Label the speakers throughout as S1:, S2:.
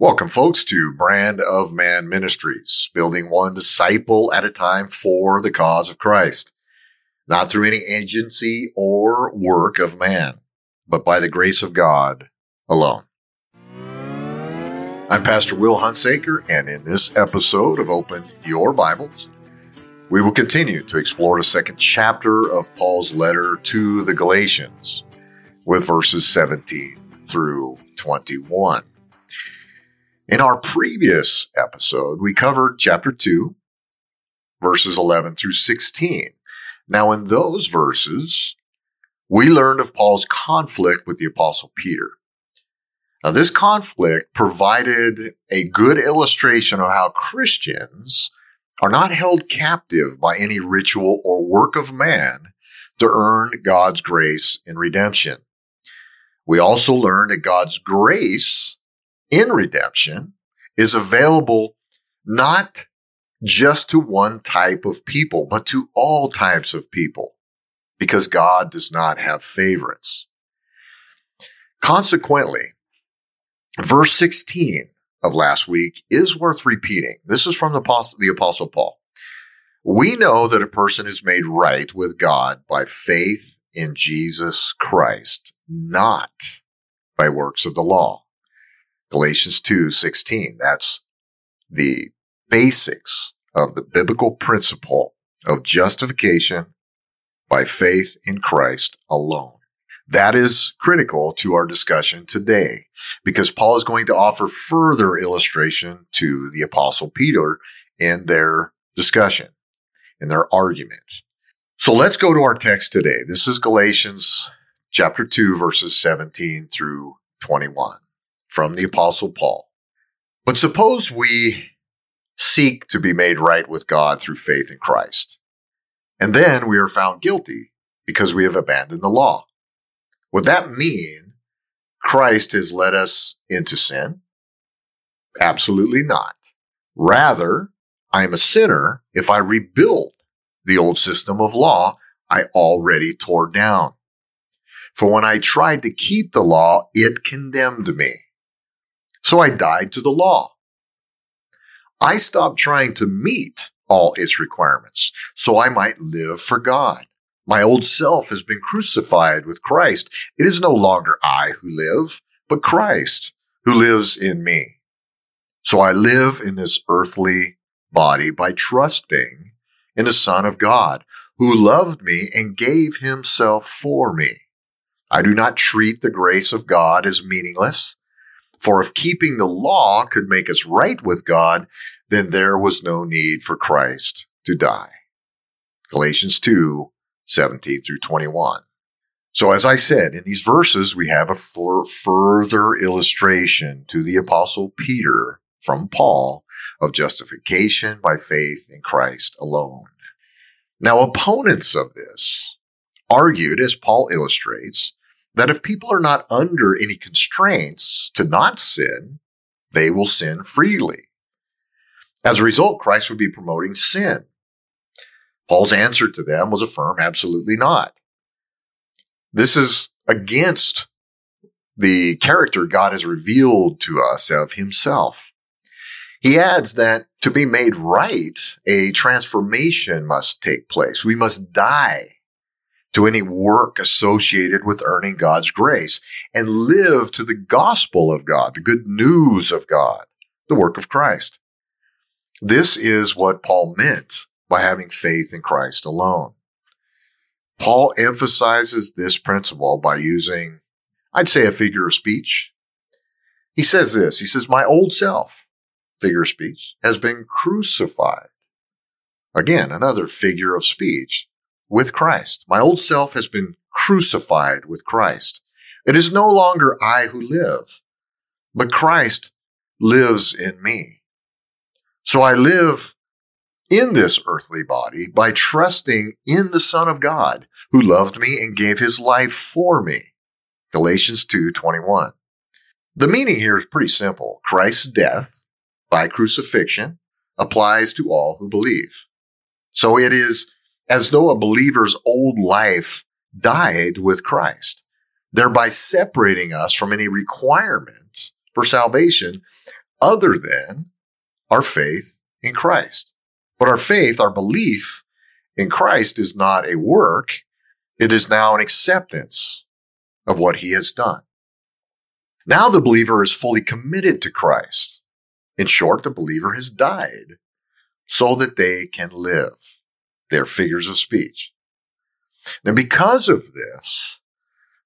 S1: Welcome, folks, to Brand of Man Ministries, building one disciple at a time for the cause of Christ, not through any agency or work of man, but by the grace of God alone. I'm Pastor Will Hunsaker, and in this episode of Open Your Bibles, we will continue to explore the second chapter of Paul's letter to the Galatians with verses 17 through 21. In our previous episode, we covered chapter 2, verses 11 through 16. Now, in those verses, we learned of Paul's conflict with the apostle Peter. Now, this conflict provided a good illustration of how Christians are not held captive by any ritual or work of man to earn God's grace and redemption. We also learned that God's grace in redemption is available not just to one type of people, but to all types of people because God does not have favorites. Consequently, verse 16 of last week is worth repeating. This is from the apostle, the apostle Paul. We know that a person is made right with God by faith in Jesus Christ, not by works of the law. Galatians 2 16. That's the basics of the biblical principle of justification by faith in Christ alone. That is critical to our discussion today because Paul is going to offer further illustration to the apostle Peter in their discussion, in their argument. So let's go to our text today. This is Galatians chapter 2 verses 17 through 21 from the apostle Paul. But suppose we seek to be made right with God through faith in Christ. And then we are found guilty because we have abandoned the law. Would that mean Christ has led us into sin? Absolutely not. Rather, I am a sinner if I rebuild the old system of law I already tore down. For when I tried to keep the law, it condemned me. So I died to the law. I stopped trying to meet all its requirements so I might live for God. My old self has been crucified with Christ. It is no longer I who live, but Christ who lives in me. So I live in this earthly body by trusting in the Son of God who loved me and gave himself for me. I do not treat the grace of God as meaningless. For if keeping the law could make us right with God, then there was no need for Christ to die. Galatians 2, 17 through 21. So as I said, in these verses, we have a further illustration to the apostle Peter from Paul of justification by faith in Christ alone. Now, opponents of this argued, as Paul illustrates, that if people are not under any constraints to not sin, they will sin freely. As a result, Christ would be promoting sin. Paul's answer to them was a firm absolutely not. This is against the character God has revealed to us of himself. He adds that to be made right, a transformation must take place. We must die to any work associated with earning God's grace and live to the gospel of God, the good news of God, the work of Christ. This is what Paul meant by having faith in Christ alone. Paul emphasizes this principle by using, I'd say, a figure of speech. He says this, he says, my old self, figure of speech, has been crucified. Again, another figure of speech with Christ. My old self has been crucified with Christ. It is no longer I who live, but Christ lives in me. So I live in this earthly body by trusting in the Son of God who loved me and gave his life for me. Galatians 2:21. The meaning here is pretty simple. Christ's death by crucifixion applies to all who believe. So it is as though a believer's old life died with Christ, thereby separating us from any requirements for salvation other than our faith in Christ. But our faith, our belief in Christ is not a work. It is now an acceptance of what he has done. Now the believer is fully committed to Christ. In short, the believer has died so that they can live. They're figures of speech. And because of this,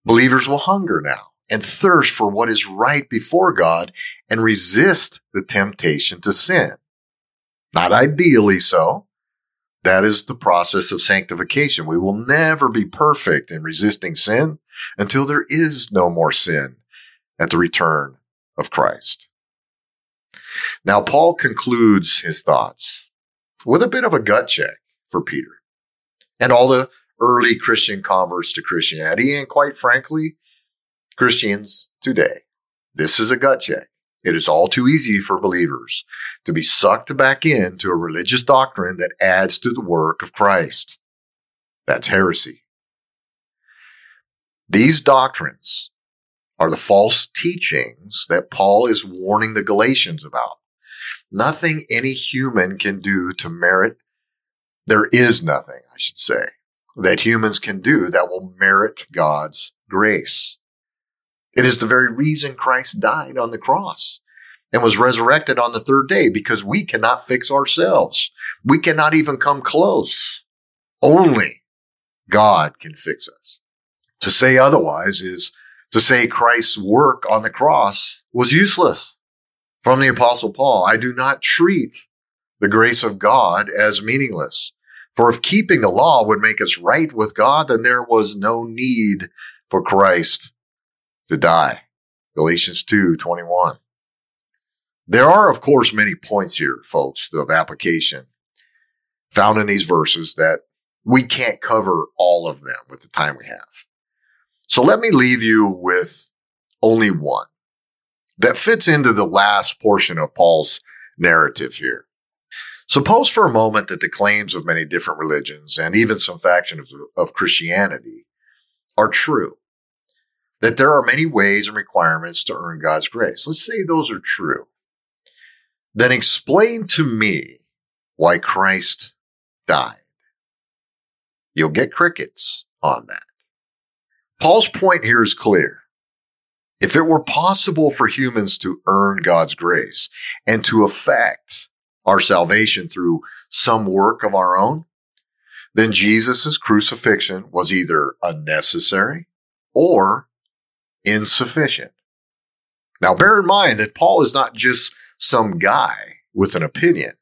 S1: believers will hunger now and thirst for what is right before God and resist the temptation to sin. Not ideally so. That is the process of sanctification. We will never be perfect in resisting sin until there is no more sin at the return of Christ. Now, Paul concludes his thoughts with a bit of a gut check for Peter and all the early Christian converts to Christianity, and quite frankly, Christians today. This is a gut check. It is all too easy for believers to be sucked back into a religious doctrine that adds to the work of Christ. That's heresy. These doctrines are the false teachings that Paul is warning the Galatians about. Nothing any human can do to merit, there is nothing, I should say, that humans can do that will merit God's grace. It is the very reason Christ died on the cross and was resurrected on the third day because we cannot fix ourselves. We cannot even come close. Only God can fix us. To say otherwise is to say Christ's work on the cross was useless. From the apostle Paul, I do not treat the grace of God as meaningless. For if keeping the law would make us right with God, then there was no need for Christ to die. Galatians 2, 21. There are, of course, many points here, folks, of application found in these verses that we can't cover all of them with the time we have. So let me leave you with only one that fits into the last portion of Paul's narrative here. Suppose for a moment that the claims of many different religions and even some factions of Christianity are true that there are many ways and requirements to earn God's grace. Let's say those are true. Then explain to me why Christ died. You'll get crickets on that. Paul's point here is clear. If it were possible for humans to earn God's grace and to effect our salvation through some work of our own, then Jesus' crucifixion was either unnecessary or insufficient. Now, bear in mind that Paul is not just some guy with an opinion.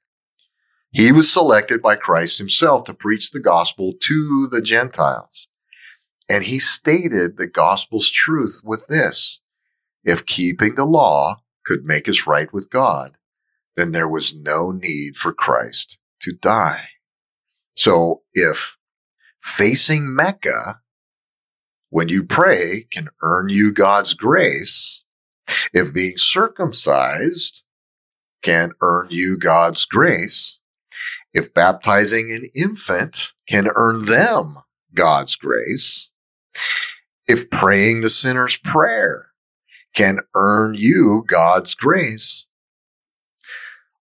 S1: He was selected by Christ himself to preach the gospel to the Gentiles. And he stated the gospel's truth with this. If keeping the law could make us right with God, then there was no need for Christ to die. So if facing Mecca when you pray can earn you God's grace, if being circumcised can earn you God's grace, if baptizing an infant can earn them God's grace, if praying the sinner's prayer can earn you God's grace,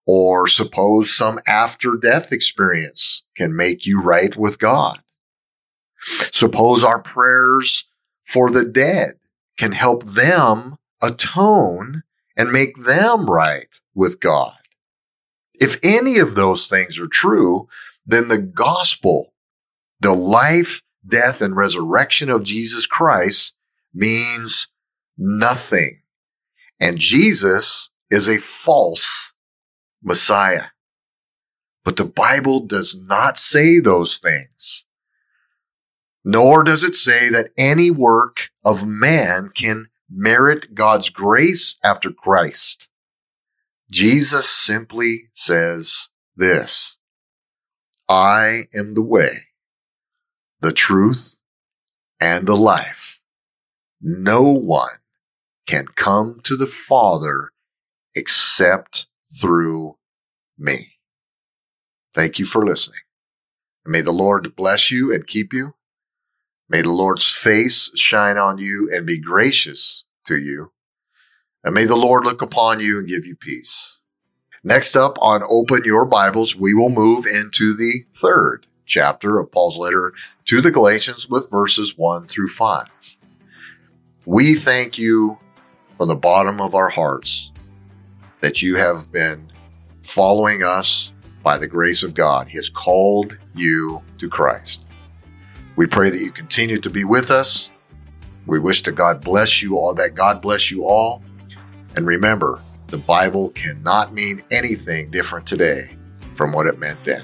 S1: or suppose some after death experience can make you right with God, Suppose our prayers for the dead can help them atone and make them right with God. If any of those things are true, then the gospel, the life, death, and resurrection of Jesus Christ means nothing. And Jesus is a false Messiah. But the Bible does not say those things. Nor does it say that any work of man can merit God's grace after Christ. Jesus simply says this, I am the way, the truth, and the life. No one can come to the Father except through me. Thank you for listening. May the Lord bless you and keep you. May the Lord's face shine on you and be gracious to you. And may the Lord look upon you and give you peace. Next up on Open Your Bibles, we will move into the third chapter of Paul's letter to the Galatians with verses 1 through 5. We thank you from the bottom of our hearts that you have been following us by the grace of God. He has called you to Christ. We pray that you continue to be with us. We wish that God bless you all, that God bless you all. And remember, the Bible cannot mean anything different today from what it meant then.